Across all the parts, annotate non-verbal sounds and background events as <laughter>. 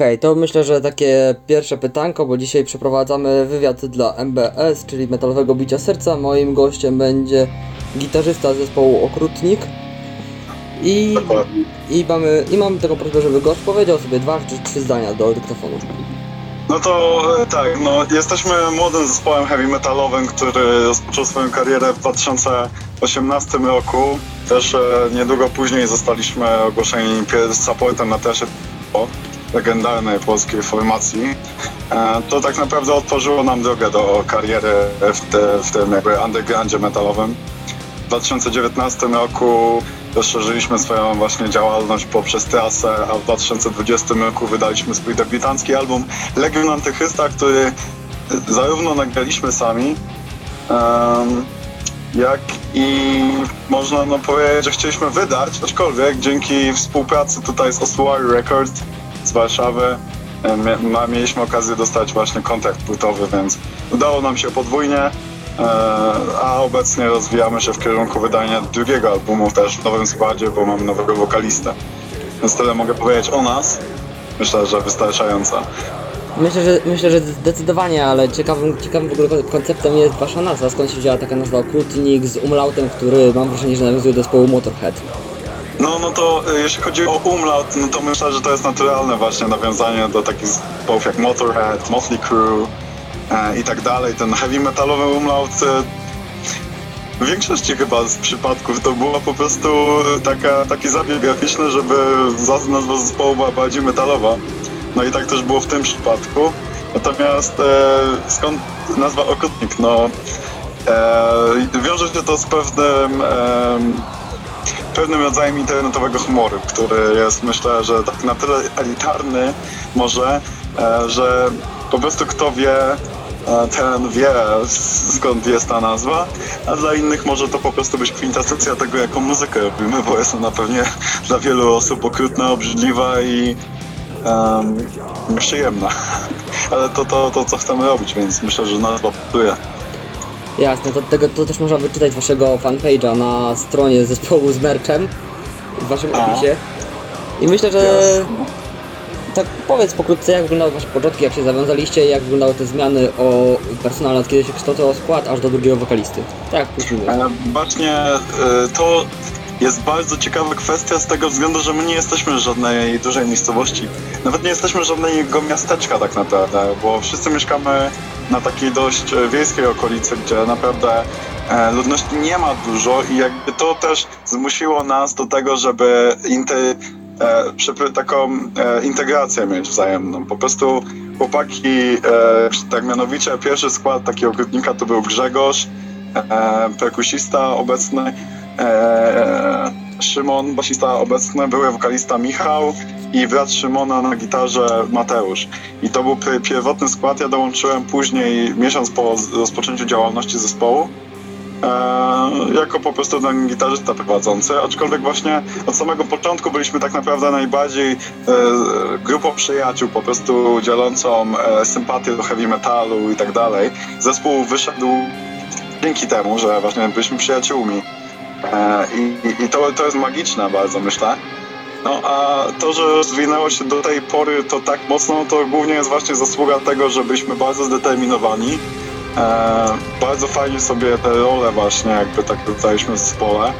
Okej, to myślę, że takie pierwsze pytanko, bo dzisiaj przeprowadzamy wywiad dla MBS, czyli Metalowego Bicia Serca. Moim gościem będzie gitarzysta zespołu Okrutnik. I, i, mamy, I mamy taką prośbę, żeby gość powiedział sobie dwa czy trzy zdania do dyktafonu. No to e, tak, no jesteśmy młodym zespołem heavy metalowym, który rozpoczął swoją karierę w 2018 roku. Też e, niedługo później zostaliśmy ogłoszeni pier- supportem na tesie o legendarnej polskiej formacji. E, To tak naprawdę otworzyło nam drogę do kariery w, te, w tym jakby undergroundzie metalowym. W 2019 roku rozszerzyliśmy swoją właśnie działalność poprzez trasę, a w 2020 roku wydaliśmy swój debiutancki album Legion Antychrysta, który zarówno nagraliśmy sami, em, jak i można no powiedzieć, że chcieliśmy wydać, aczkolwiek dzięki współpracy tutaj z Ossuary Records z Warszawy ma, mieliśmy okazję dostać właśnie kontrakt płytowy, więc udało nam się podwójnie. E, a obecnie rozwijamy się w kierunku wydania drugiego albumu też w nowym składzie, bo mamy nowego wokalistę. Więc tyle mogę powiedzieć o nas. Myślę, że wystarczająco. Myślę, że myślę, że zdecydowanie, ale ciekawym, ciekawym w ogóle konceptem jest wasza nazwa. Skąd się wzięła taka nazwa Okrutnik z umlautem, który mam wrażenie, że nawiązuje do zespołu Motorhead. No, no to e, jeśli chodzi o umlaut, no to myślę, że to jest naturalne właśnie nawiązanie do takich zespołów jak Motorhead, Motley Crue e, i tak dalej. Ten heavy metalowy umlaut e, w większości chyba z przypadków to była po prostu taka, taki zabieg graficzny, żeby nazwa zespołu była bardziej metalowa. No i tak też było w tym przypadku. Natomiast e, skąd nazwa Okrutnik? No, e, wiąże się to z pewnym pewnym rodzajem internetowego humoru, który jest myślę, że tak na tyle elitarny może, e, że po prostu kto wie, e, ten wie skąd jest ta nazwa, a dla innych może to po prostu być kwintesencja tego, jaką muzykę robimy, bo jest ona pewnie dla wielu osób okrutna, obrzydliwa i um, nieprzyjemna. <laughs> Ale to, to, to, co chcemy robić, więc myślę, że nazwa pasuje. Jasne, to, tego, to też można wyczytać z waszego fanpage'a na stronie zespołu z merchem, w waszym A. opisie. I myślę, że tak powiedz pokrótce, jak wyglądały wasze początki, jak się zawiązaliście, jak wyglądały te zmiany o personale, od kiedy się kształtował skład, aż do drugiego wokalisty. Tak, później. E, Właśnie e, to jest bardzo ciekawa kwestia z tego względu, że my nie jesteśmy żadnej dużej miejscowości. Nawet nie jesteśmy żadnego miasteczka tak naprawdę, bo wszyscy mieszkamy na takiej dość e, wiejskiej okolicy, gdzie naprawdę e, ludności nie ma dużo i jakby to też zmusiło nas do tego, żeby inte, e, taką e, integrację mieć wzajemną. Po prostu chłopaki, e, tak mianowicie pierwszy skład takiego okrutnika to był Grzegorz, e, perkusista obecny, e, Szymon, basista obecny, były wokalista Michał i brat Szymona na gitarze Mateusz. I to był pie- pierwotny skład, ja dołączyłem później, miesiąc po rozpoczęciu działalności zespołu. E, jako po prostu ten gitarzysta prowadzący, aczkolwiek właśnie od samego początku byliśmy tak naprawdę najbardziej e, grupą przyjaciół, po prostu dzielącą e, sympatię do heavy metalu i tak dalej. Zespół wyszedł dzięki temu, że właśnie byliśmy przyjaciółmi. E, I, i, to, to jest magiczne bardzo, myślę. No a to, że zwinęło się do tej pory to tak mocno, to głównie jest właśnie zasługa tego, że byliśmy bardzo zdeterminowani. E, bardzo fajnie sobie te role właśnie jakby tak dostaliśmy w zespole.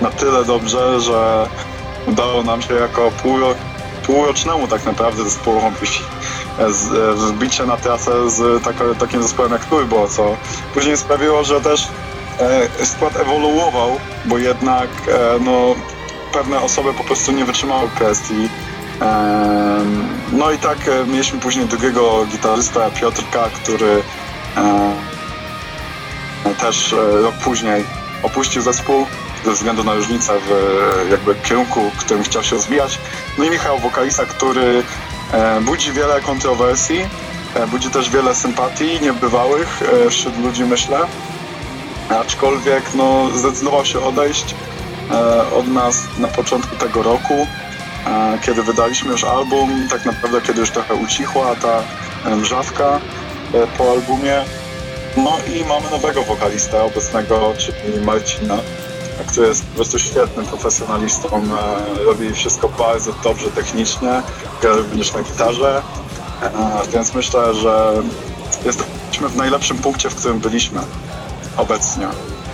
Na tyle dobrze, że udało nam się jako półro, półrocznemu tak naprawdę zespołowi e, e, wbicie na trasę z tako, takim zespołem jak Turbo, co później sprawiło, że też skład ewoluował, bo jednak e, no, pewne osoby po prostu nie wytrzymały kwestii. Em, No i tak e, mieliśmy później drugiego gitarzysta Piotrka, który e, też e, rok później opuścił zespół ze względu na różnicę w e, jakby kierunku, w którym chciał się rozwijać. No i Michał, wokalista, który e, budzi wiele kontrowersji, e, budzi też wiele sympatii niebywałych e, wśród ludzi, myślę. Aczkolwiek no, zdecydował się odejść e, od nas na początku tego roku, e, kiedy wydaliśmy już album, tak naprawdę kiedy już trochę ucichła ta mrzawka e, po albumie. No i mamy nowego wokalista obecnego, czyli Marcina, który jest po prostu świetnym profesjonalistą, robi wszystko bardzo dobrze technicznie, gra również na gitarze, więc myślę, że jesteśmy w najlepszym punkcie, w którym byliśmy obecnie.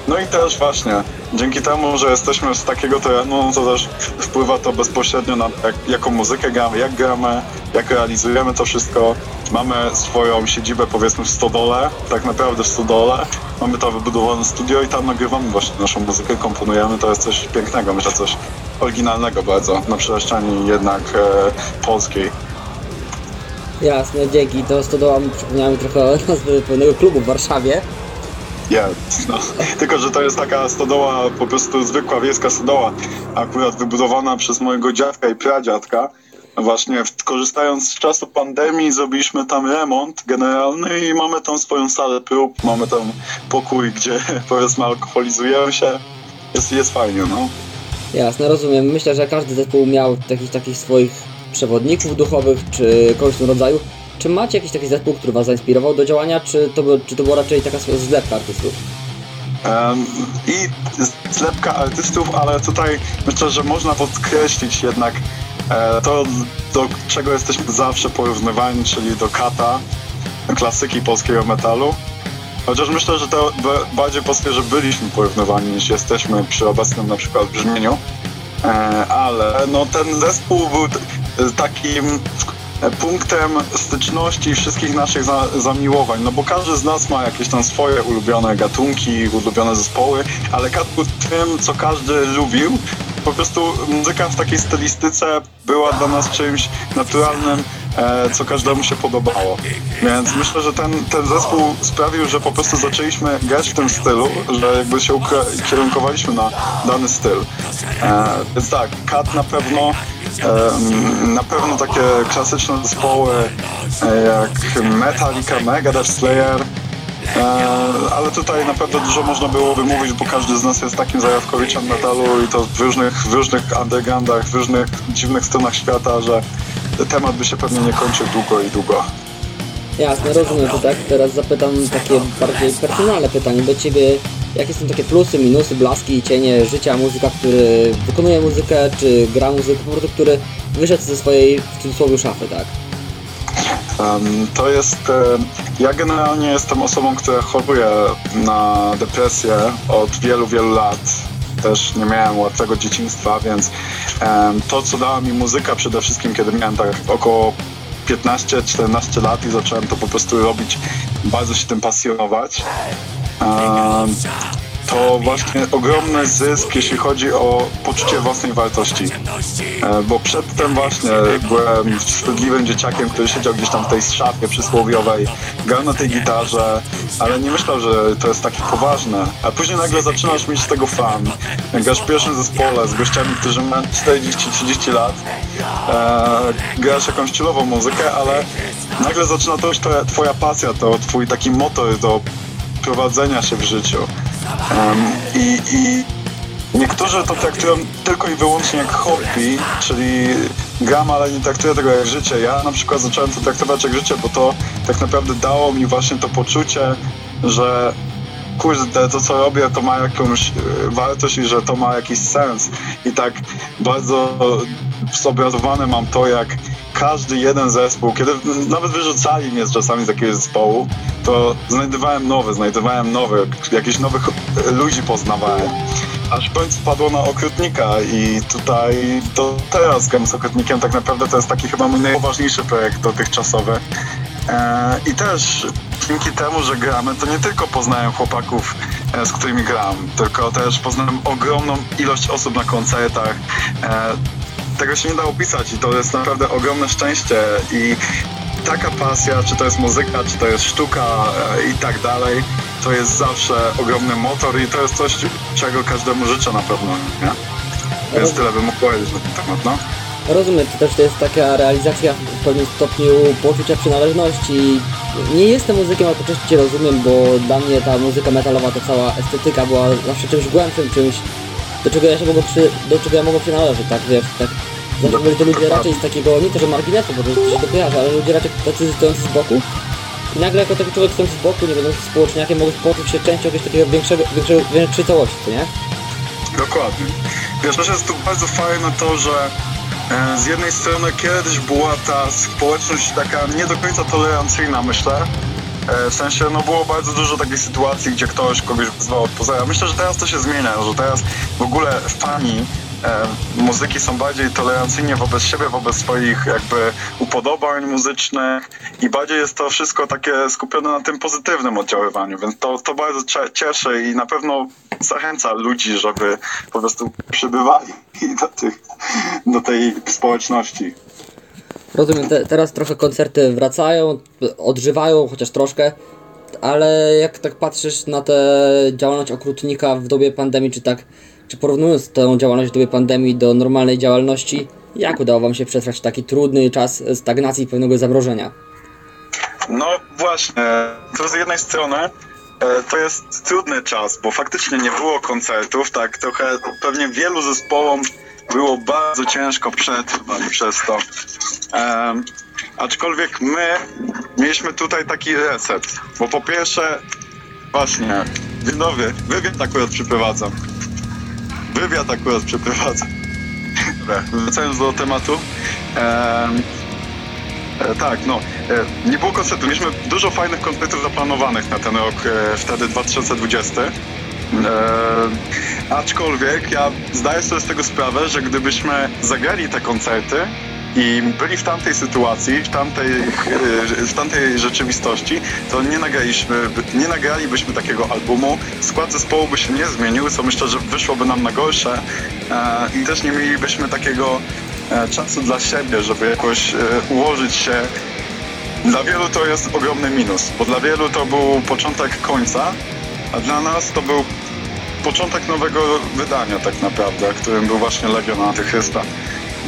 No i też właśnie, dzięki temu, że jesteśmy z takiego terenu, to też wpływa to bezpośrednio na jak, jaką muzykę gramy, jak gramy, jak realizujemy to wszystko. Mamy swoją siedzibę powiedzmy w Stodole, tak naprawdę w Stodole. Mamy tam wybudowane studio i tam nagrywamy właśnie naszą muzykę, komponujemy. To jest coś pięknego, myślę coś oryginalnego bardzo na przestrzeni jednak e, polskiej. Jasne, dzięki. To stodoła mi przypomniała mi trochę nazwy pewnego klubu w Warszawie. Jest, no. Tylko, że to jest taka stodoła, po prostu zwykła wiejska stodoła, akurat wybudowana przez mojego dziadka i pradziadka. Właśnie w, korzystając z czasu pandemii zrobiliśmy tam remont generalny i mamy tam swoją salę prób, mamy tam pokój, gdzie <laughs> powiedzmy alkoholizujemy się. Jest, jest fajnie, no. Jasne, rozumiem. Myślę, że każdy zespół miał takich, takich swoich przewodników duchowych, czy kogoś w tym rodzaju. Czy macie jakiś taki zespół, który was zainspirował do działania, czy to, było- czy to była raczej taka zlepka artystów? Em, I zlepka artystów, ale tutaj myślę, że można podkreślić jednak e, to, do czego jesteśmy zawsze porównywani, czyli do kata, klasyki polskiego metalu. Chociaż myślę, że to ba- bardziej pasuje, że byliśmy porównywani niż jesteśmy przy obecnym na przykład brzmieniu. E, ale no ten zespół był takim punktem styczności wszystkich naszych za, zamiłowań, no bo każdy z nas ma jakieś tam swoje ulubione gatunki, ulubione zespoły, ale kat był tym, co każdy lubił. Po prostu muzyka w takiej stylistyce była dla nas czymś naturalnym, e, co każdemu się podobało. Więc myślę, że ten, ten zespół sprawił, że po prostu zaczęliśmy grać w tym stylu, że jakby się ukra- kierunkowaliśmy na dany styl. E, więc tak, Kat na pewno Na pewno takie klasyczne zespoły e, jak Metallica, Megadeth, Slayer, e, ale tutaj naprawdę dużo można byłoby mówić, bo każdy z nas jest takim zajawkowiczem metalu i to w różnych, w różnych undergroundach, w różnych dziwnych stronach świata, że temat by się pewnie nie kończył długo i długo. Jasne, rozumiem to tak. Teraz zapytam takie bardziej personalne pytanie do ciebie. Jakie są takie plusy, minusy, blaski i cienie życia muzyka, który wykonuje muzykę, czy gra muzykę, po prostu który wyszedł ze swojej w cudzysłowie szafy, tak? To jest. em, Ja generalnie jestem osobą, która choruje na depresję od wielu, wielu lat. Też nie miałem łatwego dzieciństwa, więc to, co dała mi muzyka przede wszystkim, kiedy miałem tak około 15-14 lat i zacząłem to po prostu robić, bardzo się tym pasjonować. To właśnie ogromny zysk, jeśli chodzi o poczucie własnej wartości. E, Bo przedtem właśnie byłem wstydliwym dzieciakiem, który siedział gdzieś tam w tej szafie przysłowiowej, grał na tej gitarze, ale nie myślał, że to jest takie poważne. A później nagle zaczynasz mieć z tego fan. Grasz w pierwszym zespole z gościami, którzy mają 40-30 lat. E, grasz jakąś chillową muzykę, ale nagle zaczyna to już twoja pasja, to twój taki motor do prowadzenia się w życiu. Em, I, i niektórzy to traktują tylko i wyłącznie jak hobby, czyli gram, ale nie traktuję tego jak życie. Ja na przykład zacząłem to traktować jak życie, bo to tak naprawdę dało mi właśnie to poczucie, że kurde, to co robię, to ma jakąś e, wartość i że to ma jakiś sens. I tak bardzo zobrazowane mam to, jak każdy jeden zespół, kiedy nawet wyrzucali mnie czasami z jakiegoś zespołu, to znajdowałem nowy, znajdowałem nowy, jakichś nowych e, ludzi poznawałem. Aż w końcu padło na okrutnika i tutaj to teraz gram z okrutnikiem tak naprawdę to jest taki chyba mój najpoważniejszy projekt dotychczasowy. E, I też dzięki temu, że gramy, to nie tylko poznałem chłopaków, e, z którymi gram, tylko też poznałem ogromną ilość osób na koncertach. Tego się nie da opisać i to jest naprawdę ogromne szczęście i taka pasja, czy to jest muzyka, czy to jest sztuka e, i tak dalej, to jest zawsze ogromny motor i to jest coś, czego każdemu życzę na pewno, nie? Więc tyle bym mógł powiedzieć na ten temat, no. Rozumiem, to też to jest taka realizacja w pewnym stopniu poczucia przynależności. Nie jestem muzykiem, ale cię rozumiem, bo dla mnie ta muzyka metalowa, ta cała estetyka była zawsze czymś głębszym, czymś, do czego ja się mogę przy, do czego ja mogę przynależeć, tak, wiesz, tak. Zawsze to ludzie raczej z takiego, nie to, że marginesu, bo to się to kojarzy, ale ludzie raczej tacy stojący z boku. I nagle jako taki człowiek stojący z boku, nie będący społeczniakiem, mogę poczuć się częścią jakiegoś takiego większego, większego, większej całości, nie? Dokładnie. Wiesz, też jest tu bardzo fajne to, że e, z jednej strony kiedyś była ta społeczność taka nie do końca tolerancyjna, myślę. E, w sensie, no było bardzo dużo takich sytuacji, gdzie ktoś kogoś wzywał od pozera. Myślę, że teraz to się zmienia, że teraz w ogóle fani e, muzyki są bardziej tolerancyjni wobec siebie, wobec swoich jakby upodobań muzycznych i bardziej jest to wszystko takie skupione na tym pozytywnym oddziaływaniu, więc to, to bardzo cie- cieszy i na pewno zachęca ludzi, żeby po prostu przybywali <laughs> do, tych, do tej społeczności. Rozumiem, te, teraz trochę koncerty wracają, odżywają, chociaż troszkę, ale jak tak patrzysz na tę działalność okrutnika w dobie pandemii, czy tak, czy porównując tę działalność w dobie pandemii do normalnej działalności, jak udało Wam się przetrwać taki trudny czas stagnacji i pewnego zamrożenia? No właśnie, to z jednej strony e, to jest trudny czas, bo faktycznie nie było koncertów, tak trochę pewnie wielu zespołom było bardzo ciężko przetrwać przez to. Em, aczkolwiek my mieliśmy tutaj taki reset, bo po pierwsze, właśnie, dzień dobry, wywiad akurat przeprowadzam. Wywiad akurat przeprowadzam. Wracając do tematu. Em, E, tak, no. E, nie było koncertu. Mieliśmy dużo fajnych koncertów zaplanowanych na ten rok, e, wtedy 2020. E, aczkolwiek ja zdaję sobie z tego sprawę, że gdybyśmy zagrali te koncerty i byli w tamtej sytuacji, w tamtej, e, w tamtej rzeczywistości, to nie nagraliśmy, nie nagralibyśmy takiego albumu. Skład zespołu by się nie zmienił, co myślę, że wyszłoby nam na gorsze e, i też nie mielibyśmy takiego e, czasu dla siebie, żeby jakoś ułożyć się. Dla wielu to jest ogromny minus, bo dla wielu to był początek końca, a dla nas to był początek nowego wydania tak naprawdę, którym był właśnie Legion Antychrysta.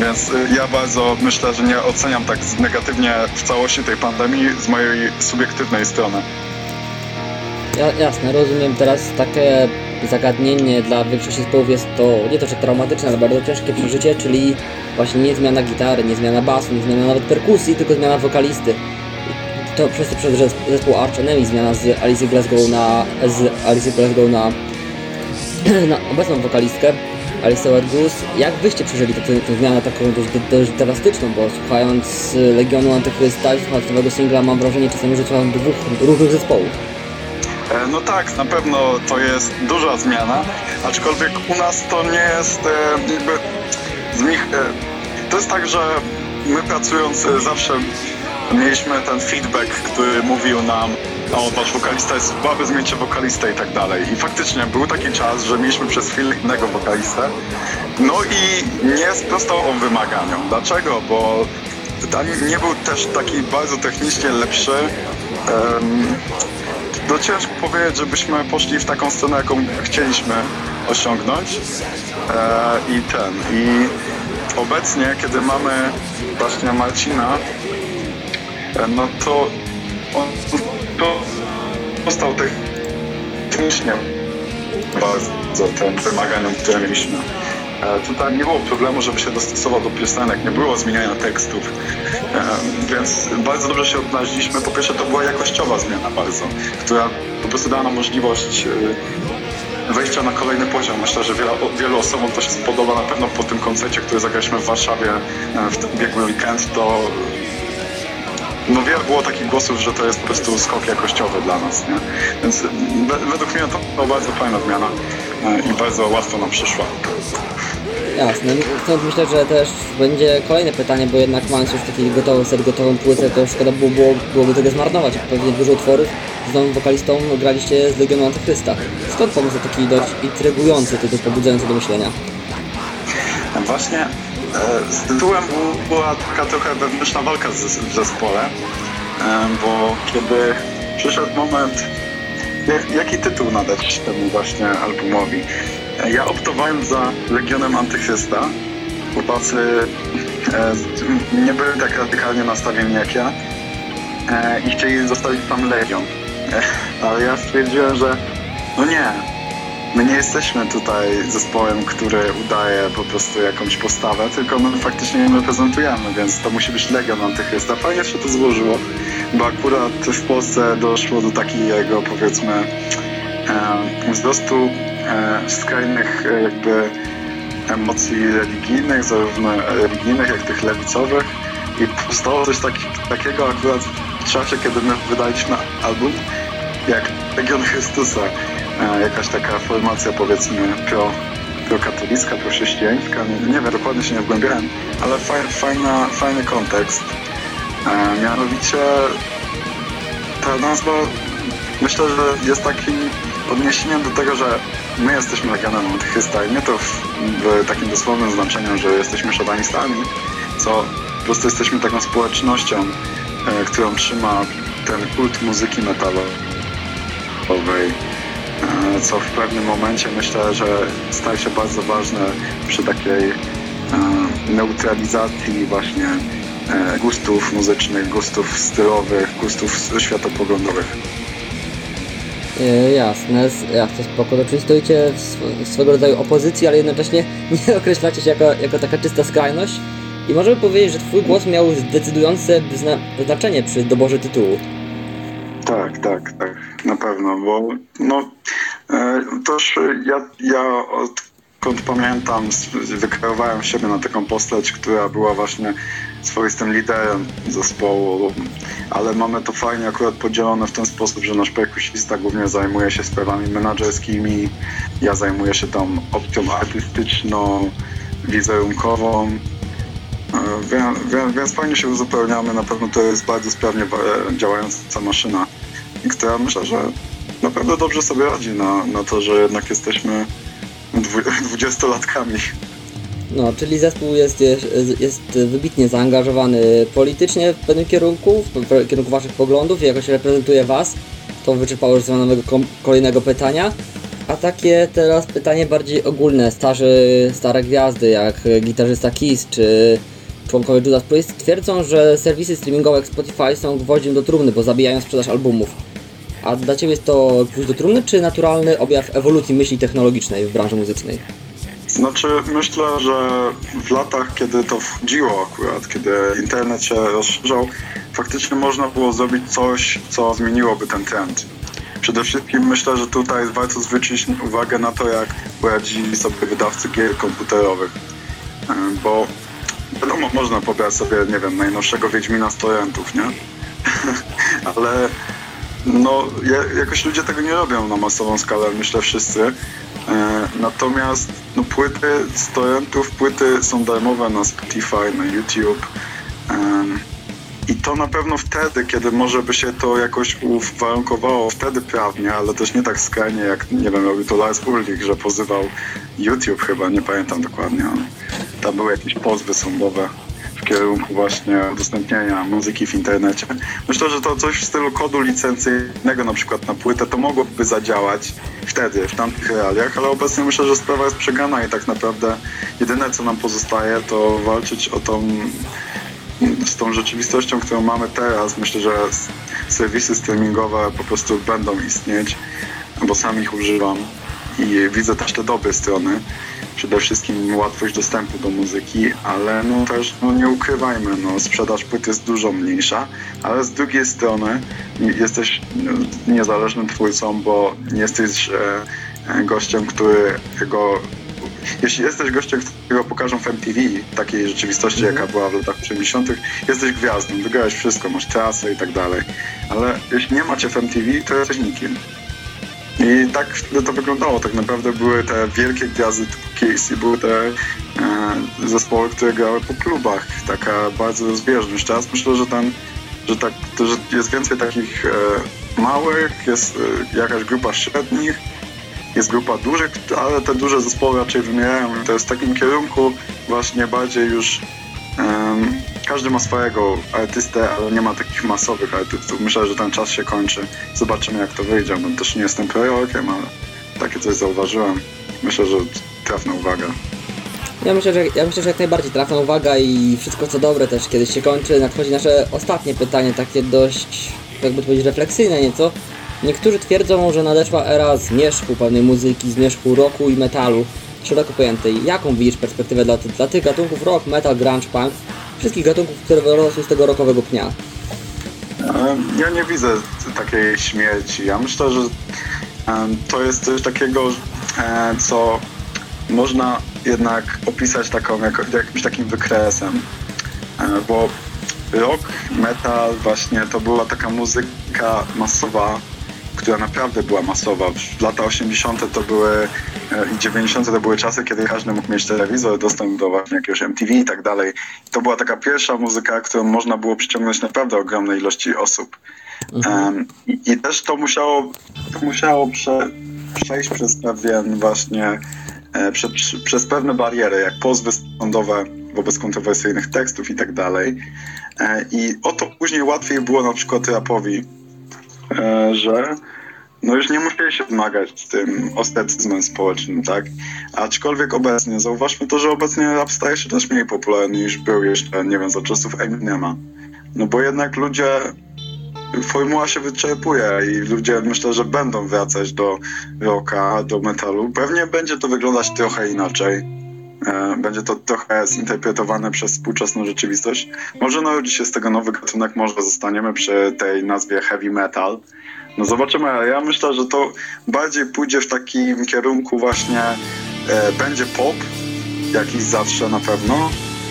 Więc y, ja bardzo myślę, że nie oceniam tak negatywnie w całości tej pandemii z mojej subiektywnej strony. Ja, jasne, rozumiem teraz takie zagadnienie dla większości zespołów jest to nie to, że traumatyczne, ale bardzo ciężkie przeżycie, czyli właśnie nie zmiana gitary, nie zmiana basu, nie zmiana nawet perkusji, tylko zmiana wokalisty. To przez to przez zes- zespół Arch Enemy zmiana z Alice Glasgow na z Alice Glasgow na, <clears throat> na obecną wokalistkę Alice Goose. Jak wyście przeżyli tę tę- zmianę taką dość, dość drastyczną, bo słuchając y, Legionu Antychrysta i słuchając nowego singla mam wrażenie czasami, że słucham dwóch różnych zespołów. E, No tak, na pewno to jest duża zmiana, aczkolwiek u nas to nie jest e, jakby z nich. E, to jest tak, że my pracując zawsze mieliśmy ten feedback, który mówił nam, o wasz wokalista jest słaby, zmieńcie wokalistę i tak dalej. I faktycznie był taki czas, że mieliśmy przez chwilę innego wokalistę. No i nie sprostał on wymaganiom. Dlaczego? Bo nie był też taki bardzo technicznie lepszy. Em, no ciężko powiedzieć, żebyśmy poszli w taką stronę, jaką chcieliśmy osiągnąć. E, I ten, i obecnie, kiedy mamy właśnie Marcina, no to on to został technicznie bardzo tym wymaganiom, które mieliśmy. E, Tutaj nie było problemu, żeby się dostosował do piosenek, nie było zmieniania tekstów, e, więc bardzo dobrze się odnaleźliśmy. Po pierwsze to była jakościowa zmiana bardzo, która po prostu dała nam możliwość e, wejścia na kolejny poziom. Myślę, że wiele, wielu osobom to się spodoba na pewno po tym koncercie, który zagraliśmy w Warszawie w ten ubiegły weekend, to no wiele było takich głosów, że to jest po prostu skok jakościowy dla nas, nie? Więc we- według mnie to była bardzo fajna zmiana e, i bardzo łatwo nam przyszła. Jasne, stąd myślę, że też będzie kolejne pytanie, bo jednak mając już taki gotowy set, gotową płytę, to szkoda było, było, byłoby tego zmarnować. Pewnie dużo utworów z nowym wokalistą graliście z Legionu Antychrysta. Skąd pomysł taki dość intrygujący tytuł, pobudzający do myślenia? Właśnie z tytułem była taka trochę wewnętrzna walka w zespole, bo kiedy przyszedł moment, jak, jaki tytuł nadać temu właśnie albumowi, ja optowałem za Legionem Antychrysta. Chłopacy e, nie byli tak radykalnie nastawieni jak ja e, i chcieli zostawić tam Legion. E, ale ja stwierdziłem, że no nie, My nie jesteśmy tutaj zespołem, który udaje po prostu jakąś postawę, tylko my faktycznie ją reprezentujemy, więc to musi być Legion Antychrysta. Fajnie się to złożyło, bo akurat w Polsce doszło do takiego, powiedzmy, e, wzrostu e, skrajnych e, jakby emocji religijnych, zarówno religijnych, jak tych lewicowych. I powstało coś taki, takiego akurat w czasie, kiedy my wydaliśmy album, jak Legion Chrystusa. E, jakaś taka formacja powiedzmy pro, prokatolicka, prochrześcijańska. Nie, nie wiem, dokładnie się nie wgłębiałem, ale faj, fajna, fajny kontekst. E, mianowicie ta nazwa myślę, że jest takim odniesieniem do tego, że my jesteśmy Legionem Antychrysta i nie to w, w takim dosłownym znaczeniu, że jesteśmy szatanistami, co po prostu jesteśmy taką społecznością, e, którą trzyma ten kult muzyki metalowej, co w pewnym momencie myślę, że staje się bardzo ważne przy takiej e, neutralizacji właśnie e, gustów muzycznych, gustów stylowych, gustów światopoglądowych. E, jasne, jasne, spoko. To czyli stoicie w sw- w swego rodzaju opozycji, ale jednocześnie <laughs> nie określacie się jako, jako taka czysta skrajność. I możemy powiedzieć, że twój głos miał decydujące zna- znaczenie przy doborze tytułu. Tak, tak, tak, na pewno, bo no e, też ja, ja odkąd pamiętam wykreowałem siebie na taką postać, która była właśnie swoistym liderem zespołu, ale mamy to fajnie akurat podzielone w ten sposób, że nasz perkusista głównie zajmuje się sprawami menedżerskimi, ja zajmuję się tam opcją artystyczną, wizerunkową, Więc, więc, więc fajnie się uzupełniamy. Na pewno to jest bardzo sprawnie e, działająca maszyna, która myślę, że naprawdę dobrze sobie radzi na, na to, że jednak jesteśmy dwu- <laughs> dwudziestolatkami. No, czyli zespół jest, jest, jest wybitnie zaangażowany politycznie w pewnym kierunku, w kierunku waszych poglądów i jakoś reprezentuje was. To wyczerpało już nowego kom- kolejnego pytania. A takie teraz pytanie bardziej ogólne. Starzy, stare gwiazdy jak gitarzysta Kiss czy członkowie Judas Priest twierdzą, że serwisy streamingowe jak Spotify są gwoździem do trumny, bo zabijają sprzedaż albumów. A dla Ciebie jest to gwóźdź do trumny, czy naturalny objaw ewolucji myśli technologicznej w branży muzycznej? Znaczy, myślę, że w latach, kiedy to wchodziło akurat, kiedy internet się rozszerzał, faktycznie można było zrobić coś, co zmieniłoby ten trend. Przede wszystkim myślę, że tutaj warto zwrócić uwagę na to, jak poradzili sobie wydawcy gier komputerowych. Bo wiadomo, można pobrać sobie, nie wiem, najnowszego Wiedźmina z torrentów, nie? <laughs> Ale no, ja- jakoś ludzie tego nie robią na masową skalę, myślę wszyscy. E, natomiast no, płyty z torrentów, płyty są darmowe na Spotify, na YouTube. I to na pewno wtedy, kiedy może by się to jakoś uwarunkowało, wtedy prawnie, ale też nie tak skrajnie, jak, nie wiem, robił to Lars Ulrich, że pozywał YouTube chyba, nie pamiętam dokładnie, ale tam były jakieś pozwy sądowe w kierunku właśnie udostępniania muzyki w internecie. Myślę, że to coś w stylu kodu licencyjnego na przykład na płytę to mogłoby zadziałać wtedy, w tamtych realiach, ale obecnie myślę, że sprawa jest przegrana i tak naprawdę jedyne co nam pozostaje to walczyć o tą z tą rzeczywistością, którą mamy teraz. Myślę, że serwisy streamingowe po prostu będą istnieć, bo sam ich używam i widzę też te dobre strony. Przede wszystkim łatwość dostępu do muzyki, ale no też no nie ukrywajmy, no sprzedaż płyt jest dużo mniejsza, ale z drugiej strony jesteś no, niezależnym twórcą, bo nie jesteś e, e, gościem, którego jeśli jesteś gościem, którego pokażą w MTV, takiej rzeczywistości, jaka była w latach 80., jesteś gwiazdą, wygrałeś wszystko, masz trasę i tak dalej. Ale jeśli nie macie w MTV, to jesteś nikim. I tak wtedy to wyglądało. Tak naprawdę były te wielkie gwiazdy typu i były te e, zespoły, które grały po klubach. Taka bardzo rozbieżność. Teraz myślę, że ten, że, tak, że jest więcej takich e, małych, jest e, jakaś grupa średnich, jest grupa dużych, ale te duże zespoły raczej wymierają. To jest w takim kierunku właśnie bardziej już każdy ma swojego artystę, ale nie ma takich masowych artystów. Myślę, że ten czas się kończy. Zobaczymy jak to wyjdzie. Bo też nie jestem prorokiem, ale takie coś zauważyłem. Myślę, że trafna uwaga. Ja myślę, że, ja myślę, że jak najbardziej trafna uwaga i wszystko co dobre też kiedyś się kończy. Nadchodzi nasze ostatnie pytanie, takie dość, jakby to powiedzieć, refleksyjne nieco. Niektórzy twierdzą, że nadeszła era zmierzchu pewnej muzyki, zmierzchu rocku i metalu, szeroko pojętej. Jaką widzisz perspektywę dla, dla tych gatunków rock, metal, grunge, punk, wszystkich gatunków, które wyrosły z tego rockowego pnia? Em, Ja nie widzę takiej śmierci. Ja myślę, że em, to jest coś takiego, e, co można jednak opisać taką, jako, jakimś takim wykresem, e, bo rock, metal właśnie to była taka muzyka masowa, która naprawdę była masowa. Lata 80. to były e, i 90. to były czasy, kiedy każdy mógł mieć telewizor, dostęp do właśnie jakiegoś MTV i tak dalej. To była taka pierwsza muzyka, którą można było przyciągnąć naprawdę ogromnej ilości osób. Em, i, I też to musiało, to musiało prze, przejść przez pewien właśnie, e, prze, prze, przez pewne bariery, jak pozwy sądowe wobec kontrowersyjnych tekstów i tak dalej. E, I o to później łatwiej było na przykład rapowi, że no już nie musieli się zmagać z tym ostracyzmem społecznym, tak? Aczkolwiek obecnie, zauważmy to, że obecnie rap staje się też mniej popularny niż był jeszcze, nie wiem, za czasów Eminema. No bo jednak ludzie, formuła się wyczerpuje i ludzie myślę, że będą wracać do rocka, do metalu. Pewnie będzie to wyglądać trochę inaczej. E, Będzie to trochę zinterpretowane przez współczesną rzeczywistość. Może narodzi się z tego nowy gatunek, może zostaniemy przy tej nazwie heavy metal. No zobaczymy, ja myślę, że to bardziej pójdzie w takim kierunku właśnie e, będzie pop, jakiś zawsze na pewno,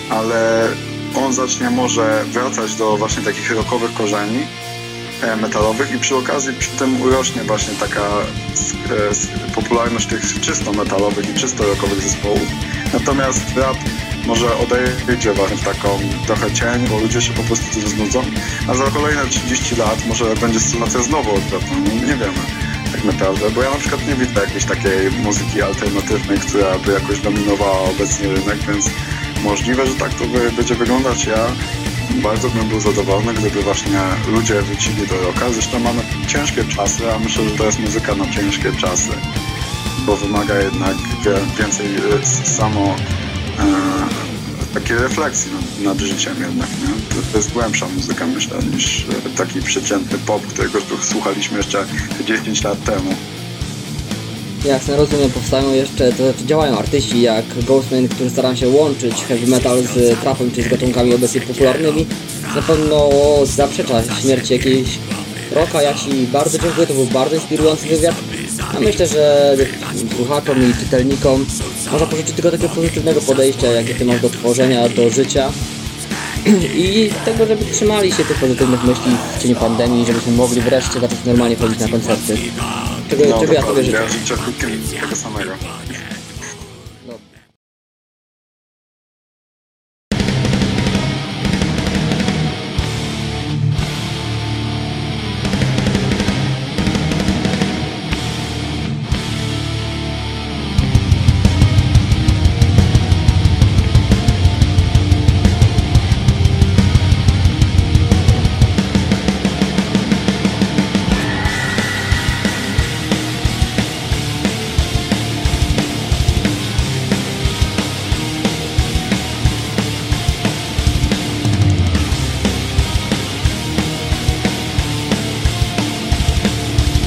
ale on zacznie może wracać do właśnie takich rockowych korzeni metalowych i przy okazji przy tym urośnie właśnie taka e, popularność tych czysto metalowych i czysto rockowych zespołów. Natomiast rap może odejdzie właśnie w taką trochę cień, bo ludzie się po prostu tym znudzą, a za kolejne 30 lat może będzie sytuacja znowu odwrotna, no, nie wiemy tak naprawdę, bo ja na przykład nie widzę jakiejś takiej muzyki alternatywnej, która by jakoś dominowała obecnie rynek, więc możliwe, że tak to będzie wyglądać. Ja bardzo bym był zadowolony, gdyby właśnie ludzie wrócili do rocka. Zresztą mamy ciężkie czasy, a myślę, że to jest muzyka na ciężkie czasy, bo wymaga jednak więcej e, samo e, takiej refleksji nad, życiem jednak, nie? To, jest głębsza muzyka, myślę, niż e, taki przeciętny pop, którego słuchaliśmy jeszcze 10 lat temu. Jasne, rozumiem, powstają jeszcze, to znaczy działają artyści jak Ghostman, którzy starają się łączyć heavy metal z trapem czy z gatunkami obecnie popularnymi. Na pewno zaprzecza śmierci jakiejś rocka. Ja Ci bardzo dziękuję, to był bardzo inspirujący wywiad. A myślę, że słuchaczom i czytelnikom można pożyczyć tylko takiego pozytywnego podejścia, jakie Ty masz do tworzenia, do życia. <clears throat> I tego, żeby trzymali się tych pozytywnych myśli w cieniu pandemii, żebyśmy mogli wreszcie zacząć normalnie chodzić na koncerty. Czego, czego ja Tobie dokładnie. życzę. Ja życzę wszystkim tego samego.